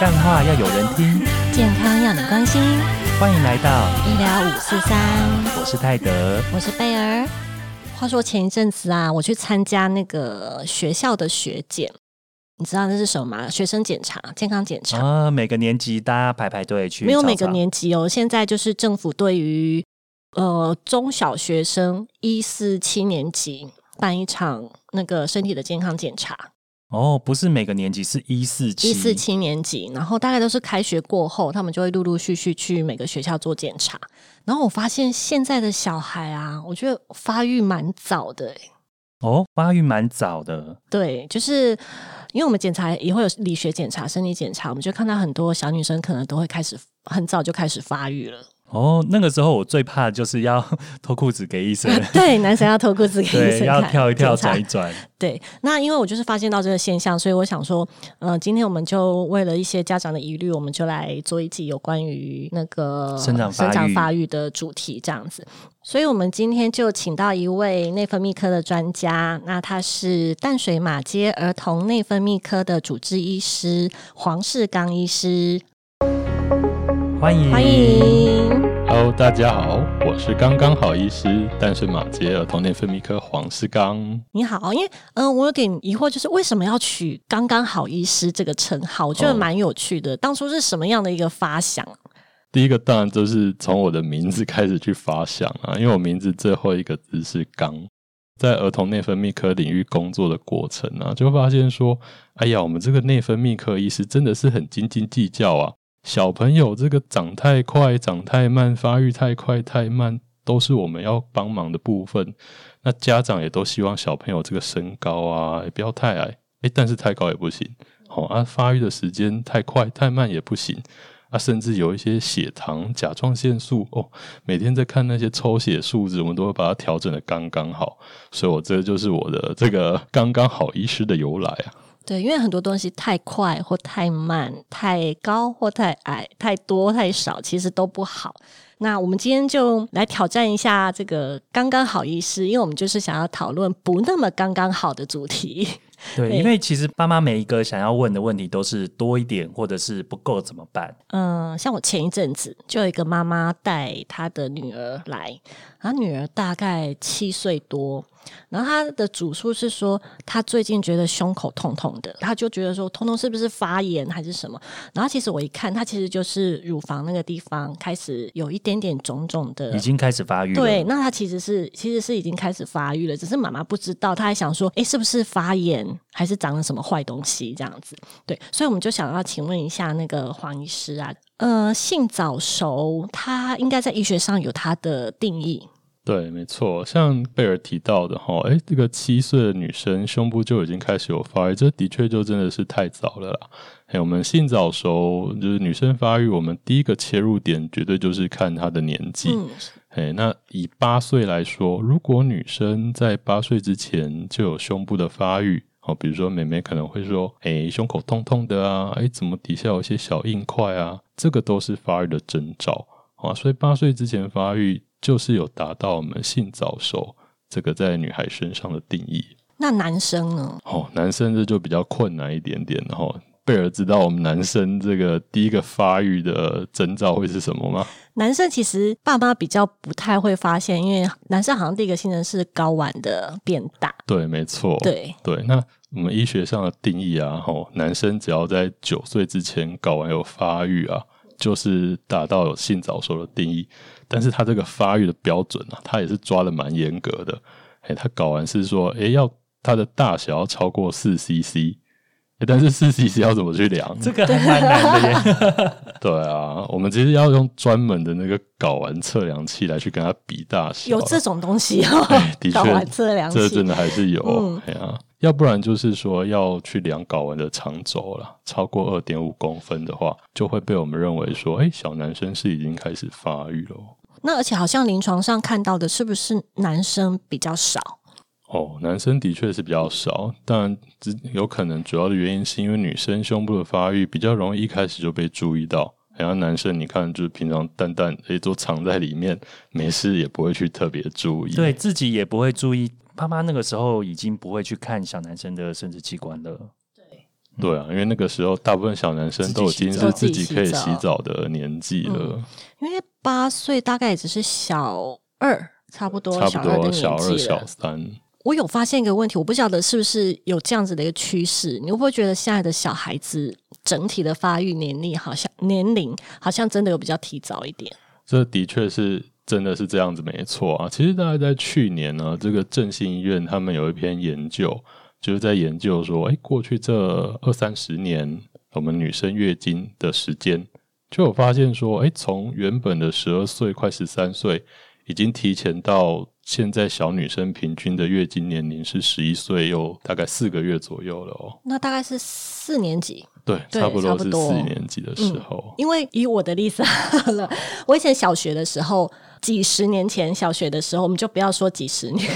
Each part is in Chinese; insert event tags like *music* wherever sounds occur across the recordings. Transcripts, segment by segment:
干话要有人听，健康要你关心。欢迎来到医疗五四三，我是泰德，我是贝儿。话说前一阵子啊，我去参加那个学校的学检，你知道那是什么吗？学生检查、健康检查。啊，每个年级大家排排队去，没有每个年级哦。现在就是政府对于呃中小学生一四七年级办一场那个身体的健康检查。哦，不是每个年级是一四七一四七年级，然后大概都是开学过后，他们就会陆陆续续去每个学校做检查。然后我发现现在的小孩啊，我觉得发育蛮早的。哦，发育蛮早的。对，就是因为我们检查也会有理学检查、生理检查，我们就看到很多小女生可能都会开始很早就开始发育了。哦，那个时候我最怕就是要 *laughs* 脱裤子给医生。*laughs* 对，男生要脱裤子给医生要跳一跳、转一转。对，那因为我就是发现到这个现象，所以我想说，嗯，今天我们就为了一些家长的疑虑，我们就来做一集有关于那个生长生长发育的主题，这样子。所以我们今天就请到一位内分泌科的专家，那他是淡水马街儿童内分泌科的主治医师黄世刚医师。欢迎欢迎，Hello，大家好，我是刚刚好医师，淡水马街儿童内分泌科黄世刚。你好，因为嗯，我有点疑惑，就是为什么要取“刚刚好医师”这个称号？我觉得蛮有趣的。当初是什么样的一个发想？第一个当然就是从我的名字开始去发想啊，因为我名字最后一个字是“刚”，在儿童内分泌科领域工作的过程啊，就发现说，哎呀，我们这个内分泌科医师真的是很斤斤计较啊。小朋友这个长太快、长太慢、发育太快、太慢，都是我们要帮忙的部分。那家长也都希望小朋友这个身高啊，也不要太矮，诶，但是太高也不行。好啊，发育的时间太快、太慢也不行。啊，甚至有一些血糖、甲状腺素哦，每天在看那些抽血数字，我们都会把它调整的刚刚好。所以，我这就是我的这个刚刚好医师的由来啊。对，因为很多东西太快或太慢，太高或太矮，太多太少，其实都不好。那我们今天就来挑战一下这个刚刚好意思，因为我们就是想要讨论不那么刚刚好的主题。对，因为其实爸妈每一个想要问的问题都是多一点，或者是不够怎么办？嗯，像我前一阵子就有一个妈妈带她的女儿来，她女儿大概七岁多。然后他的主诉是说，他最近觉得胸口痛痛的，他就觉得说，痛痛是不是发炎还是什么？然后其实我一看，他其实就是乳房那个地方开始有一点点肿肿的，已经开始发育。对，那他其实是其实是已经开始发育了，只是妈妈不知道，她还想说，哎，是不是发炎还是长了什么坏东西这样子？对，所以我们就想要请问一下那个黄医师啊，呃，性早熟，它应该在医学上有它的定义。对，没错，像贝尔提到的哈，哎，这个七岁的女生胸部就已经开始有发育，这的确就真的是太早了啦。哎，我们性早熟就是女生发育，我们第一个切入点绝对就是看她的年纪。哎，那以八岁来说，如果女生在八岁之前就有胸部的发育，哦，比如说妹妹可能会说，哎，胸口痛痛的啊，哎，怎么底下有些小硬块啊，这个都是发育的征兆啊。所以八岁之前发育。就是有达到我们性早熟这个在女孩身上的定义。那男生呢？哦，男生这就比较困难一点点。然后贝尔知道我们男生这个第一个发育的征兆会是什么吗？男生其实爸妈比较不太会发现，因为男生好像第一个性征是睾丸的变大。对，没错。对对，那我们医学上的定义啊，吼，男生只要在九岁之前睾丸有发育啊，就是达到有性早熟的定义。但是他这个发育的标准啊，他也是抓的蛮严格的。哎，他睾丸是说，哎，要它的大小要超过四 CC，但是四 CC 要怎么去量？这个还蛮难的耶。*laughs* 对啊，我们其实要用专门的那个睾丸测量器来去跟它比大小。有这种东西哦，睾丸测量器，这真的还是有。哎呀，要不然就是说要去量睾丸的长轴了，超过二点五公分的话，就会被我们认为说，哎，小男生是已经开始发育了。那而且好像临床上看到的是不是男生比较少？哦，男生的确是比较少，但只有可能主要的原因是因为女生胸部的发育比较容易一开始就被注意到，然后男生你看就是平常淡淡诶都藏在里面，没事也不会去特别注意，对自己也不会注意。爸妈那个时候已经不会去看小男生的生殖器官了。对，对啊，因为那个时候大部分小男生都已经是自己可以洗澡的年纪了。因为八岁大概也只是小二，差不多差不多小二、小三。我有发现一个问题，我不晓得是不是有这样子的一个趋势，你会不会觉得现在的小孩子整体的发育年龄好像年龄好像真的有比较提早一点？这的确是真的是这样子，没错啊。其实大概在去年呢，这个振兴医院他们有一篇研究。就是在研究说，哎，过去这二三十年，我们女生月经的时间，就有发现说，哎，从原本的十二岁快十三岁，已经提前到现在小女生平均的月经年龄是十一岁又大概四个月左右了哦。那大概是四年级。对，差不多是四年级的时候。因为以我的例子了，我以前小学的时候，几十年前小学的时候，我们就不要说几十年，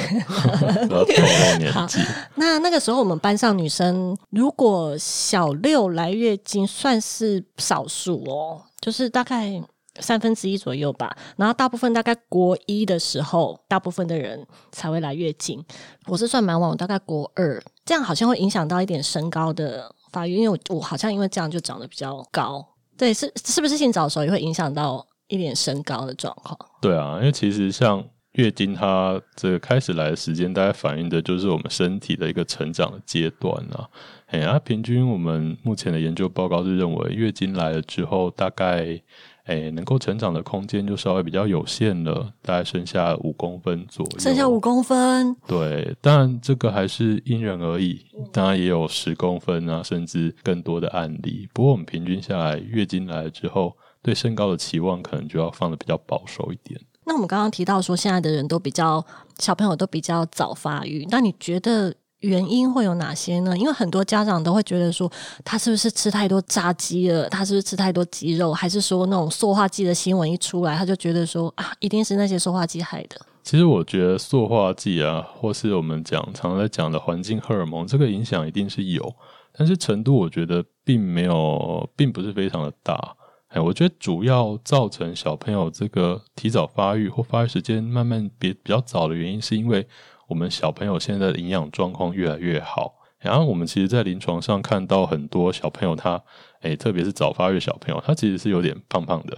*laughs* 年纪。那那个时候，我们班上女生如果小六来月经，算是少数哦，就是大概三分之一左右吧。然后大部分大概国一的时候，大部分的人才会来月经。我是算蛮晚，我大概国二，这样好像会影响到一点身高的。发育，因为我我好像因为这样就长得比较高，对，是是不是性早熟也会影响到一点身高的状况？对啊，因为其实像月经，它这个开始来的时间，大概反映的就是我们身体的一个成长的阶段啊。哎呀，平均我们目前的研究报告是认为，月经来了之后，大概。哎，能够成长的空间就稍微比较有限了，大概剩下五公分左右。剩下五公分，对，当然这个还是因人而异，当然也有十公分啊，甚至更多的案例。不过我们平均下来，月经来了之后，对身高的期望可能就要放的比较保守一点。那我们刚刚提到说，现在的人都比较小朋友都比较早发育，那你觉得？原因会有哪些呢？因为很多家长都会觉得说，他是不是吃太多炸鸡了？他是不是吃太多鸡肉？还是说那种塑化剂的新闻一出来，他就觉得说啊，一定是那些塑化剂害的？其实我觉得塑化剂啊，或是我们讲常在讲的环境荷尔蒙，这个影响一定是有，但是程度我觉得并没有，并不是非常的大。哎，我觉得主要造成小朋友这个提早发育或发育时间慢慢比比较早的原因，是因为。我们小朋友现在的营养状况越来越好，然后我们其实，在临床上看到很多小朋友，他诶，特别是早发育小朋友，他其实是有点胖胖的，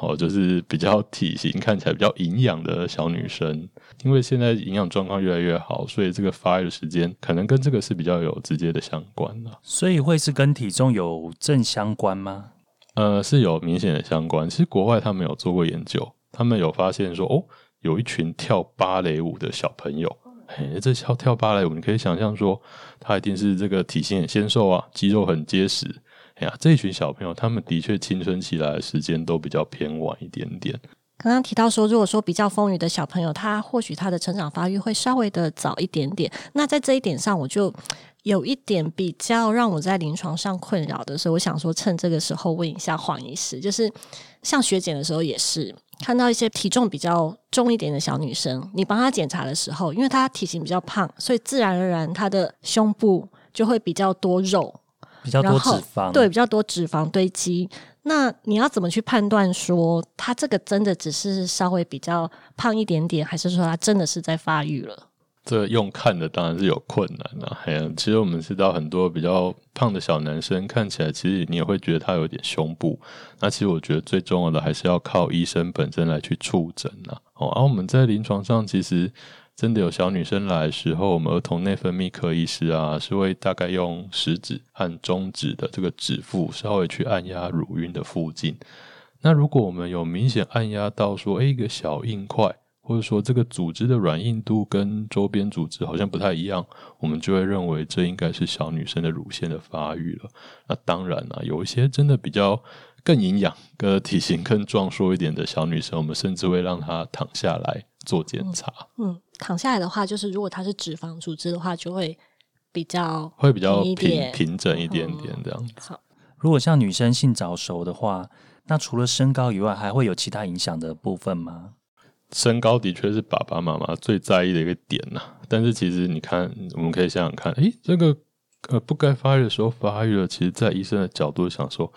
哦，就是比较体型看起来比较营养的小女生。因为现在营养状况越来越好，所以这个发育的时间可能跟这个是比较有直接的相关的。所以会是跟体重有正相关吗？呃，是有明显的相关。其实国外他们有做过研究，他们有发现说，哦，有一群跳芭蕾舞的小朋友。哎，这跳跳芭蕾舞，你可以想象说，他一定是这个体型很纤瘦啊，肌肉很结实。哎呀，这一群小朋友，他们的确青春期来的时间都比较偏晚一点点。刚刚提到说，如果说比较丰腴的小朋友，他或许他的成长发育会稍微的早一点点。那在这一点上，我就有一点比较让我在临床上困扰的所以，我想说趁这个时候问一下黄医师，就是像学检的时候也是。看到一些体重比较重一点的小女生，你帮她检查的时候，因为她体型比较胖，所以自然而然她的胸部就会比较多肉，比较多脂肪，对，比较多脂肪堆积。那你要怎么去判断说她这个真的只是稍微比较胖一点点，还是说她真的是在发育了？这用看的当然是有困难了。哎呀，其实我们知道很多比较胖的小男生，看起来其实你也会觉得他有点胸部。那其实我觉得最重要的还是要靠医生本身来去触诊呐。哦，而我们在临床上，其实真的有小女生来的时候，我们儿童内分泌科医师啊，是会大概用食指和中指的这个指腹稍微去按压乳晕的附近。那如果我们有明显按压到说，哎，一个小硬块。或者说这个组织的软硬度跟周边组织好像不太一样，我们就会认为这应该是小女生的乳腺的发育了。那当然了，有一些真的比较更营养、跟体型更壮硕一点的小女生，我们甚至会让她躺下来做检查。嗯，躺下来的话，就是如果她是脂肪组织的话，就会比较会比较平平整一点点这样子。好，如果像女生性早熟的话，那除了身高以外，还会有其他影响的部分吗？身高的确是爸爸妈妈最在意的一个点呐，但是其实你看，我们可以想想看，诶，这个呃不该发育的时候发育了，其实，在医生的角度想说，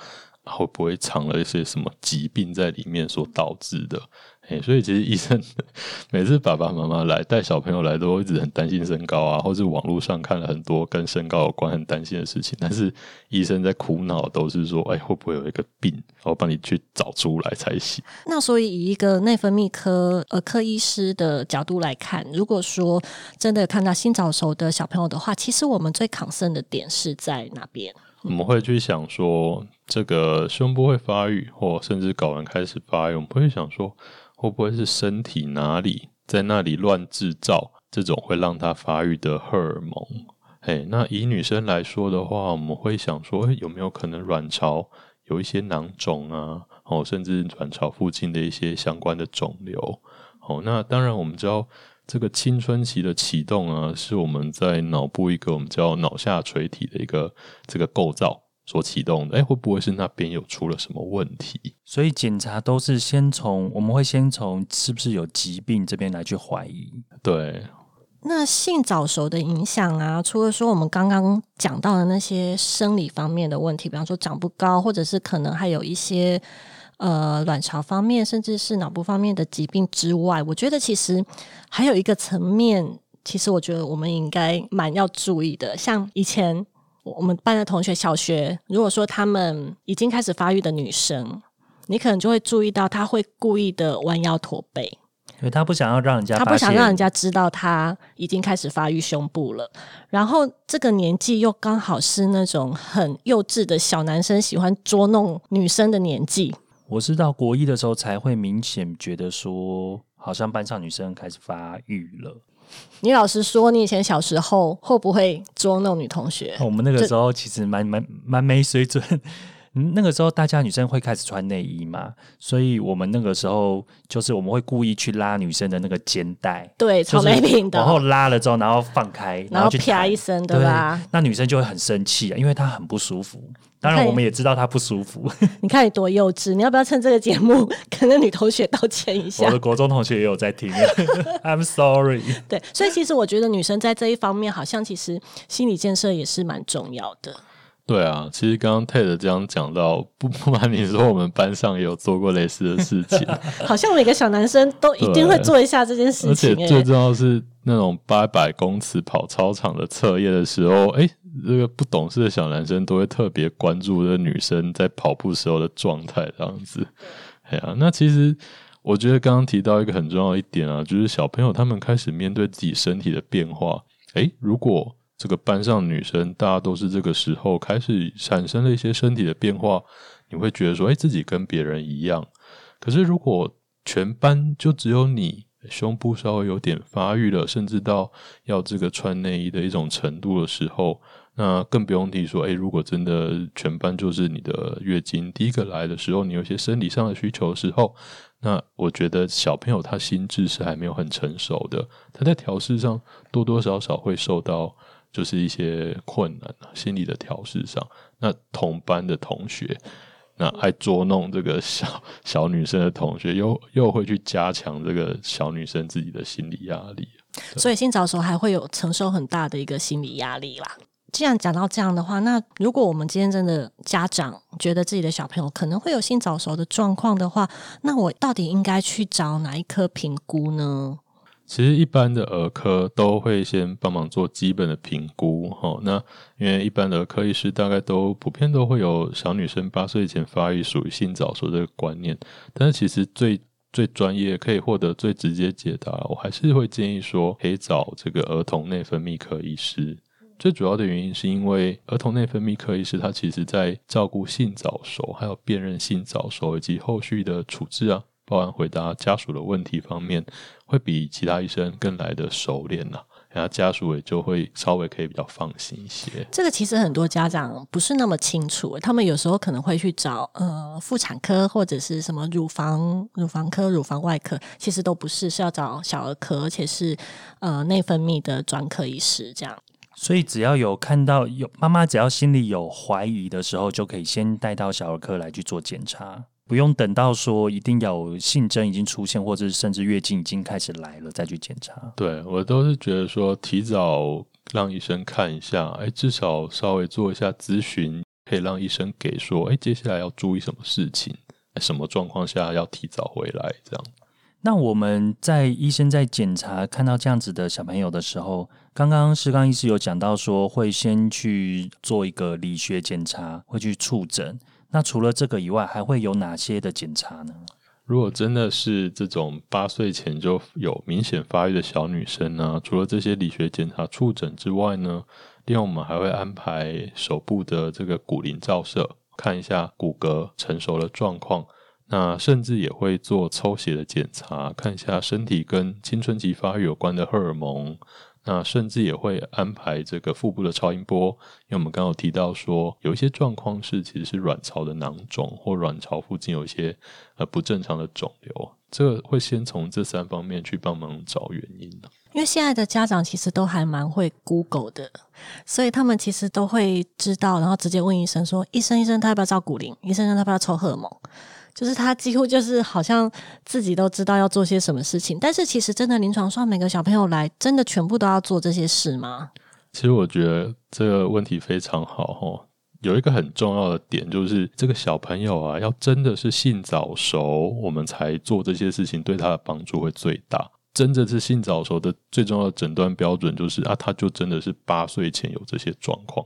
会不会藏了一些什么疾病在里面所导致的？哎，所以其实医生 *laughs* 每次爸爸妈妈来带小朋友来，都一直很担心身高啊，或是网络上看了很多跟身高有关很担心的事情。但是医生在苦恼都是说，哎，会不会有一个病，然后帮你去找出来才行。那所以以一个内分泌科儿科医师的角度来看，如果说真的看到新早熟的小朋友的话，其实我们最抗胜的点是在哪边？我们会去想说，这个胸部会发育，或甚至睾丸开始发育，我们会想说。会不会是身体哪里在那里乱制造这种会让它发育的荷尔蒙？嘿，那以女生来说的话，我们会想说，有没有可能卵巢有一些囊肿啊？哦，甚至卵巢附近的一些相关的肿瘤？哦，那当然，我们知道这个青春期的启动啊，是我们在脑部一个我们叫脑下垂体的一个这个构造。所启动的，哎，会不会是那边有出了什么问题？所以检查都是先从我们会先从是不是有疾病这边来去怀疑。对，那性早熟的影响啊，除了说我们刚刚讲到的那些生理方面的问题，比方说长不高，或者是可能还有一些呃卵巢方面，甚至是脑部方面的疾病之外，我觉得其实还有一个层面，其实我觉得我们应该蛮要注意的，像以前。我们班的同学，小学如果说他们已经开始发育的女生，你可能就会注意到，她会故意的弯腰驼背，因为她不想要让人家，她不想让人家知道她已经开始发育胸部了。然后这个年纪又刚好是那种很幼稚的小男生喜欢捉弄女生的年纪。我是到国一的时候才会明显觉得说，好像班上女生开始发育了。你老实说，你以前小时候会不会捉弄女同学？我们那个时候其实蛮蛮蛮没水准。那个时候大家女生会开始穿内衣嘛，所以我们那个时候就是我们会故意去拉女生的那个肩带，对，草莓品的。然后拉了之后，然后放开，然后啪一声，对吧？那女生就会很生气啊，因为她很不舒服。当然，我们也知道她不舒服。*laughs* 你看你多幼稚！你要不要趁这个节目跟那女同学道歉一下？我的国中同学也有在听，*laughs* I'm sorry。对，所以其实我觉得女生在这一方面，好像其实心理建设也是蛮重要的。对啊，其实刚刚 Ted 这样讲到，不 *laughs* 不瞒你说，我们班上也有做过类似的事情。*laughs* 好像每个小男生都一定会做一下这件事情。而且最重要是那种八百公尺跑操场的测验的时候，哎，这个不懂事的小男生都会特别关注这女生在跑步时候的状态，这样子。哎呀，那其实我觉得刚刚提到一个很重要一点啊，就是小朋友他们开始面对自己身体的变化。哎，如果这个班上女生，大家都是这个时候开始产生了一些身体的变化，你会觉得说，哎，自己跟别人一样。可是如果全班就只有你胸部稍微有点发育了，甚至到要这个穿内衣的一种程度的时候，那更不用提说，哎，如果真的全班就是你的月经第一个来的时候，你有些生理上的需求的时候，那我觉得小朋友他心智是还没有很成熟的，他在调试上多多少少会受到。就是一些困难，心理的调试上。那同班的同学，那爱捉弄这个小小女生的同学，又又会去加强这个小女生自己的心理压力。所以，性早熟还会有承受很大的一个心理压力啦。既然讲到这样的话，那如果我们今天真的家长觉得自己的小朋友可能会有性早熟的状况的话，那我到底应该去找哪一科评估呢？其实一般的儿科都会先帮忙做基本的评估，哈。那因为一般的儿科医师大概都普遍都会有小女生八岁前发育属于性早熟这个观念，但是其实最最专业可以获得最直接解答，我还是会建议说可以找这个儿童内分泌科医师。最主要的原因是因为儿童内分泌科医师他其实在照顾性早熟，还有辨认性早熟以及后续的处置啊。包含回答家属的问题方面，会比其他医生更来的熟练呐，然后家属也就会稍微可以比较放心一些。这个其实很多家长不是那么清楚，他们有时候可能会去找呃妇产科或者是什么乳房乳房科、乳房外科，其实都不是，是要找小儿科，而且是呃内分泌的专科医师这样。所以只要有看到有妈妈，只要心里有怀疑的时候，就可以先带到小儿科来去做检查。不用等到说一定有性征已经出现，或者甚至月经已经开始来了再去检查。对我都是觉得说提早让医生看一下，哎，至少稍微做一下咨询，可以让医生给说，哎，接下来要注意什么事情，什么状况下要提早回来这样。那我们在医生在检查看到这样子的小朋友的时候，刚刚施刚医师有讲到说会先去做一个理学检查，会去触诊。那除了这个以外，还会有哪些的检查呢？如果真的是这种八岁前就有明显发育的小女生呢，除了这些理学检查、触诊之外呢，另外我们还会安排手部的这个骨龄照射，看一下骨骼成熟的状况。那甚至也会做抽血的检查，看一下身体跟青春期发育有关的荷尔蒙。那甚至也会安排这个腹部的超音波，因为我们刚刚有提到说，有一些状况是其实是卵巢的囊肿或卵巢附近有一些呃不正常的肿瘤，这个会先从这三方面去帮忙找原因因为现在的家长其实都还蛮会 Google 的，所以他们其实都会知道，然后直接问医生说：“医生，医生，他要不要照骨龄？医生，他要不要抽荷尔蒙？”就是他几乎就是好像自己都知道要做些什么事情，但是其实真的临床上每个小朋友来，真的全部都要做这些事吗？其实我觉得这个问题非常好哦。有一个很重要的点就是，这个小朋友啊，要真的是性早熟，我们才做这些事情，对他的帮助会最大。真的是性早熟的最重要的诊断标准就是啊，他就真的是八岁前有这些状况。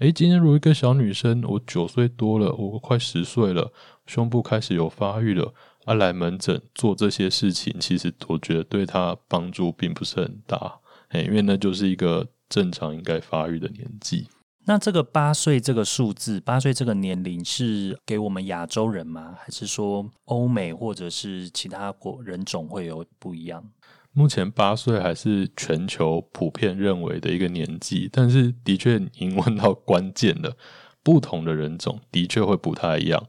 诶，今天如果一个小女生，我九岁多了，我快十岁了。胸部开始有发育了，啊，来门诊做这些事情，其实我觉得对他帮助并不是很大，哎，因为那就是一个正常应该发育的年纪。那这个八岁这个数字，八岁这个年龄是给我们亚洲人吗？还是说欧美或者是其他国人种会有不一样？目前八岁还是全球普遍认为的一个年纪，但是的确您问到关键了，不同的人种的确会不太一样。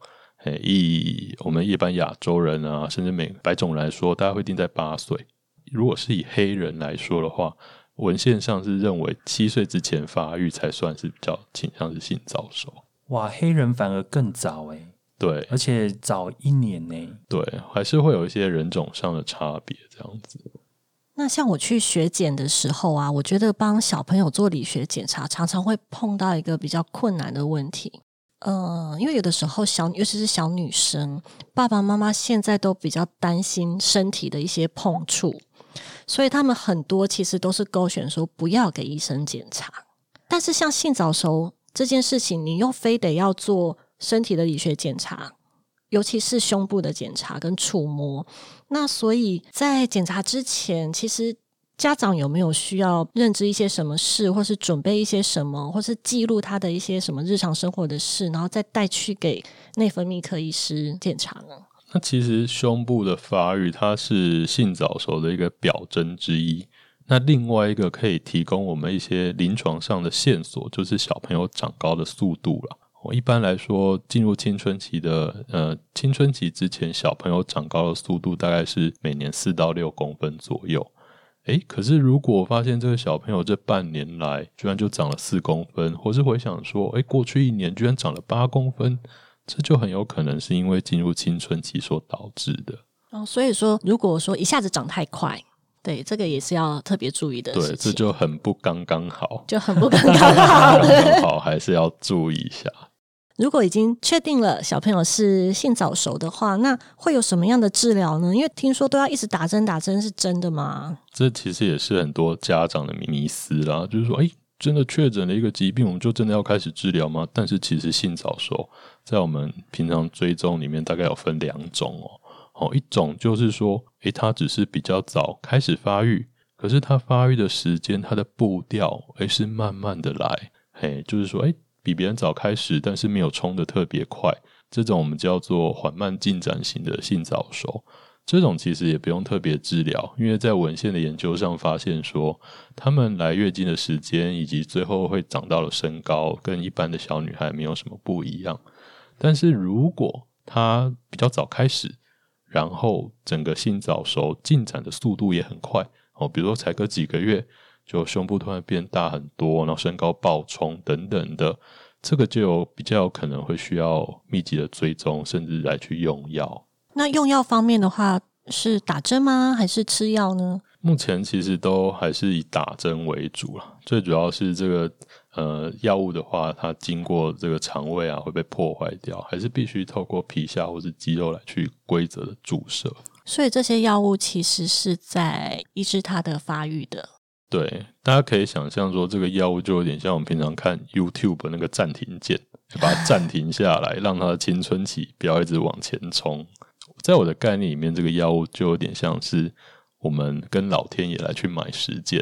以我们一般亚洲人啊，甚至美白种来说，大家会定在八岁。如果是以黑人来说的话，文献上是认为七岁之前发育才算是比较倾向是性早熟。哇，黑人反而更早哎。对，而且早一年呢。对，还是会有一些人种上的差别这样子。那像我去学检的时候啊，我觉得帮小朋友做理学检查，常常会碰到一个比较困难的问题。嗯，因为有的时候小，尤其是小女生，爸爸妈妈现在都比较担心身体的一些碰触，所以他们很多其实都是勾选说不要给医生检查。但是像性早熟这件事情，你又非得要做身体的理学检查，尤其是胸部的检查跟触摸。那所以在检查之前，其实。家长有没有需要认知一些什么事，或是准备一些什么，或是记录他的一些什么日常生活的事，然后再带去给内分泌科医师检查呢？那其实胸部的发育，它是性早熟的一个表征之一。那另外一个可以提供我们一些临床上的线索，就是小朋友长高的速度了。我一般来说，进入青春期的呃青春期之前，小朋友长高的速度大概是每年四到六公分左右。哎，可是如果发现这个小朋友这半年来居然就长了四公分，或是回想说，哎，过去一年居然长了八公分，这就很有可能是因为进入青春期所导致的。哦，所以说，如果说一下子长太快，对这个也是要特别注意的。对，这就很不刚刚好，就很不刚刚好 *laughs* 刚，好还是要注意一下。如果已经确定了小朋友是性早熟的话，那会有什么样的治疗呢？因为听说都要一直打针，打针是真的吗？这其实也是很多家长的迷思啦，就是说，哎，真的确诊了一个疾病，我们就真的要开始治疗吗？但是其实性早熟在我们平常追踪里面大概有分两种哦。哦，一种就是说，诶，他只是比较早开始发育，可是他发育的时间、他的步调，诶，是慢慢的来，嘿，就是说，诶。比别人早开始，但是没有冲的特别快，这种我们叫做缓慢进展型的性早熟。这种其实也不用特别治疗，因为在文献的研究上发现说，他们来月经的时间以及最后会长到了身高，跟一般的小女孩没有什么不一样。但是如果她比较早开始，然后整个性早熟进展的速度也很快，哦，比如说才隔几个月。就胸部突然变大很多，然后身高暴冲等等的，这个就有比较有可能会需要密集的追踪，甚至来去用药。那用药方面的话，是打针吗？还是吃药呢？目前其实都还是以打针为主了。最主要是这个呃药物的话，它经过这个肠胃啊会被破坏掉，还是必须透过皮下或是肌肉来去规则的注射。所以这些药物其实是在抑制它的发育的。对，大家可以想象说，这个药物就有点像我们平常看 YouTube 那个暂停键，把它暂停下来，让它的青春期不要一直往前冲。在我的概念里面，这个药物就有点像是我们跟老天爷来去买时间，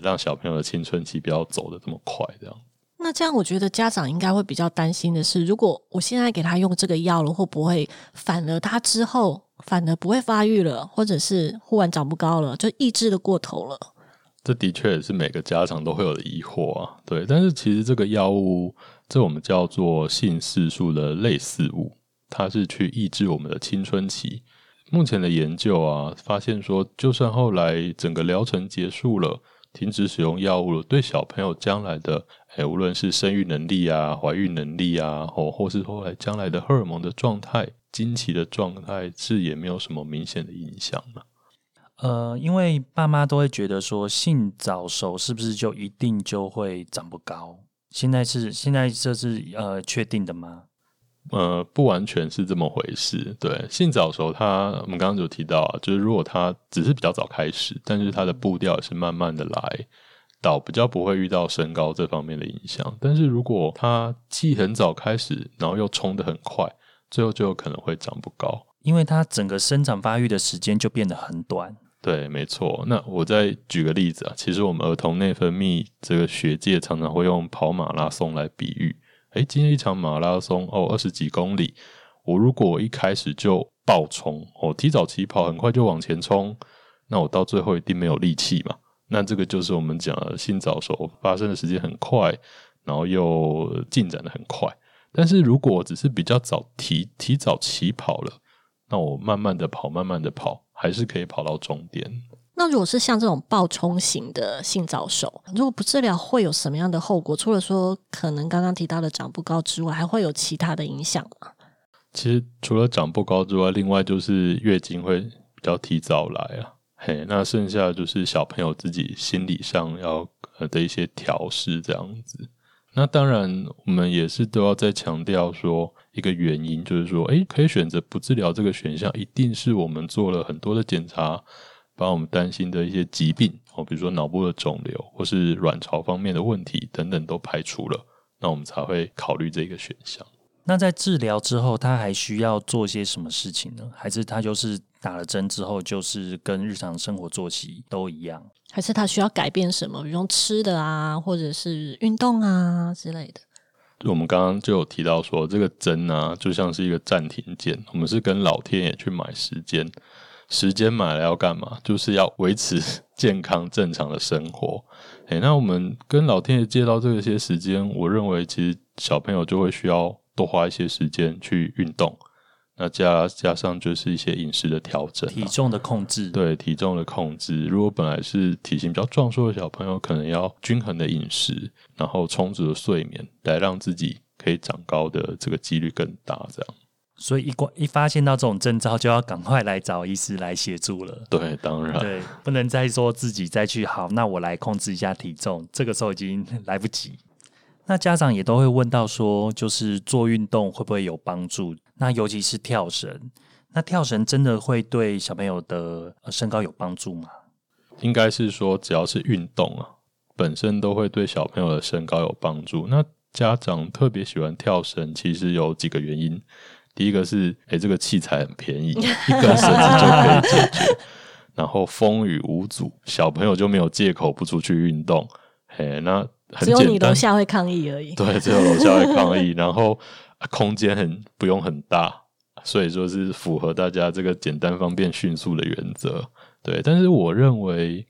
让小朋友的青春期不要走的这么快，这样。那这样，我觉得家长应该会比较担心的是，如果我现在给他用这个药了，会不会反而他之后反而不会发育了，或者是忽然长不高了，就抑制的过头了？这的确也是每个家长都会有的疑惑啊。对，但是其实这个药物，这我们叫做性色素的类似物，它是去抑制我们的青春期。目前的研究啊，发现说，就算后来整个疗程结束了。停止使用药物了，对小朋友将来的，哎，无论是生育能力啊、怀孕能力啊，或或是后来将来的荷尔蒙的状态、经期的状态，是也没有什么明显的影响了。呃，因为爸妈都会觉得说，性早熟是不是就一定就会长不高？现在是现在这是呃确定的吗？呃，不完全是这么回事。对，性早熟，它我们刚刚就提到啊，就是如果它只是比较早开始，但是它的步调也是慢慢的来，倒比较不会遇到身高这方面的影响。但是如果它既很早开始，然后又冲的很快，最后就有可能会长不高，因为它整个生长发育的时间就变得很短。对，没错。那我再举个例子啊，其实我们儿童内分泌这个学界常常会用跑马拉松来比喻。哎，今天一场马拉松哦，二十几公里。我如果一开始就暴冲，我提早起跑，很快就往前冲，那我到最后一定没有力气嘛。那这个就是我们讲的性早熟发生的时间很快，然后又进展的很快。但是如果只是比较早提提早起跑了，那我慢慢的跑，慢慢的跑，还是可以跑到终点。那如果是像这种暴冲型的性早熟，如果不治疗，会有什么样的后果？除了说可能刚刚提到的长不高之外，还会有其他的影响吗？其实除了长不高之外，另外就是月经会比较提早来啊。嘿，那剩下就是小朋友自己心理上要呃的一些调试这样子。那当然，我们也是都要再强调说一个原因，就是说，诶，可以选择不治疗这个选项，一定是我们做了很多的检查。把我们担心的一些疾病哦，比如说脑部的肿瘤或是卵巢方面的问题等等都排除了，那我们才会考虑这个选项。那在治疗之后，他还需要做些什么事情呢？还是他就是打了针之后，就是跟日常生活作息都一样？还是他需要改变什么，比如吃的啊，或者是运动啊之类的？我们刚刚就有提到说，这个针呢，就像是一个暂停键，我们是跟老天爷去买时间。时间买了要干嘛？就是要维持健康正常的生活。诶，那我们跟老天爷借到这些时间，我认为其实小朋友就会需要多花一些时间去运动。那加加上就是一些饮食的调整，体重的控制。对体重的控制，如果本来是体型比较壮硕的小朋友，可能要均衡的饮食，然后充足的睡眠，来让自己可以长高的这个几率更大。这样。所以一关一发现到这种征兆，就要赶快来找医师来协助了。对，当然，对，不能再说自己再去好，那我来控制一下体重，这个时候已经来不及。那家长也都会问到说，就是做运动会不会有帮助？那尤其是跳绳，那跳绳真的会对小朋友的身高有帮助吗？应该是说，只要是运动啊，本身都会对小朋友的身高有帮助。那家长特别喜欢跳绳，其实有几个原因。第一个是，哎，这个器材很便宜，一根绳子就可以解决。然后风雨无阻，小朋友就没有借口不出去运动。嘿，那只有你楼下会抗议而已。对，只有楼下会抗议。*laughs* 然后空间很不用很大，所以说是符合大家这个简单、方便、迅速的原则。对，但是我认为，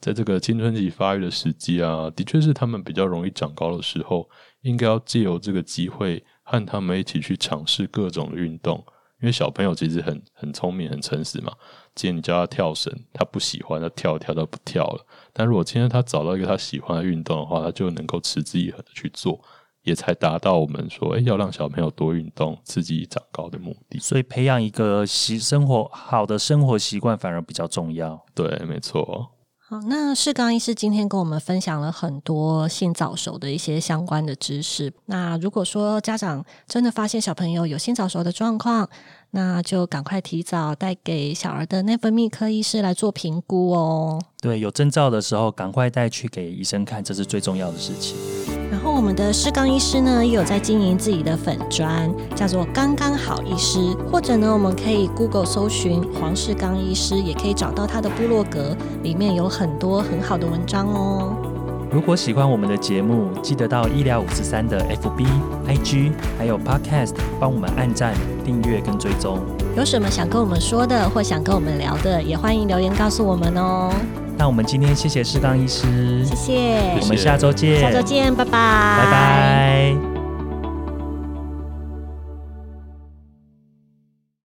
在这个青春期发育的时机啊，的确是他们比较容易长高的时候，应该要借由这个机会。和他们一起去尝试各种的运动，因为小朋友其实很很聪明、很诚实嘛。今天你教他跳绳，他不喜欢，他跳跳都不跳了。但如果今天他找到一个他喜欢的运动的话，他就能够持之以恒的去做，也才达到我们说，哎，要让小朋友多运动、刺激长高的目的。所以，培养一个习生活好的生活习惯反而比较重要。对，没错。好，那世刚医师今天跟我们分享了很多性早熟的一些相关的知识。那如果说家长真的发现小朋友有性早熟的状况，那就赶快提早带给小儿的内分泌科医师来做评估哦。对，有征兆的时候赶快带去给医生看，这是最重要的事情。然后我们的视刚医师呢，也有在经营自己的粉砖，叫做“刚刚好医师”，或者呢，我们可以 Google 搜寻黄视刚医师，也可以找到他的部落格，里面有很多很好的文章哦。如果喜欢我们的节目，记得到医疗五十三的 FB、IG 还有 Podcast 帮我们按赞、订阅跟追踪。有什么想跟我们说的，或想跟我们聊的，也欢迎留言告诉我们哦。那我们今天谢谢世刚医师，谢谢，我们下周见，下周见，拜拜，拜拜。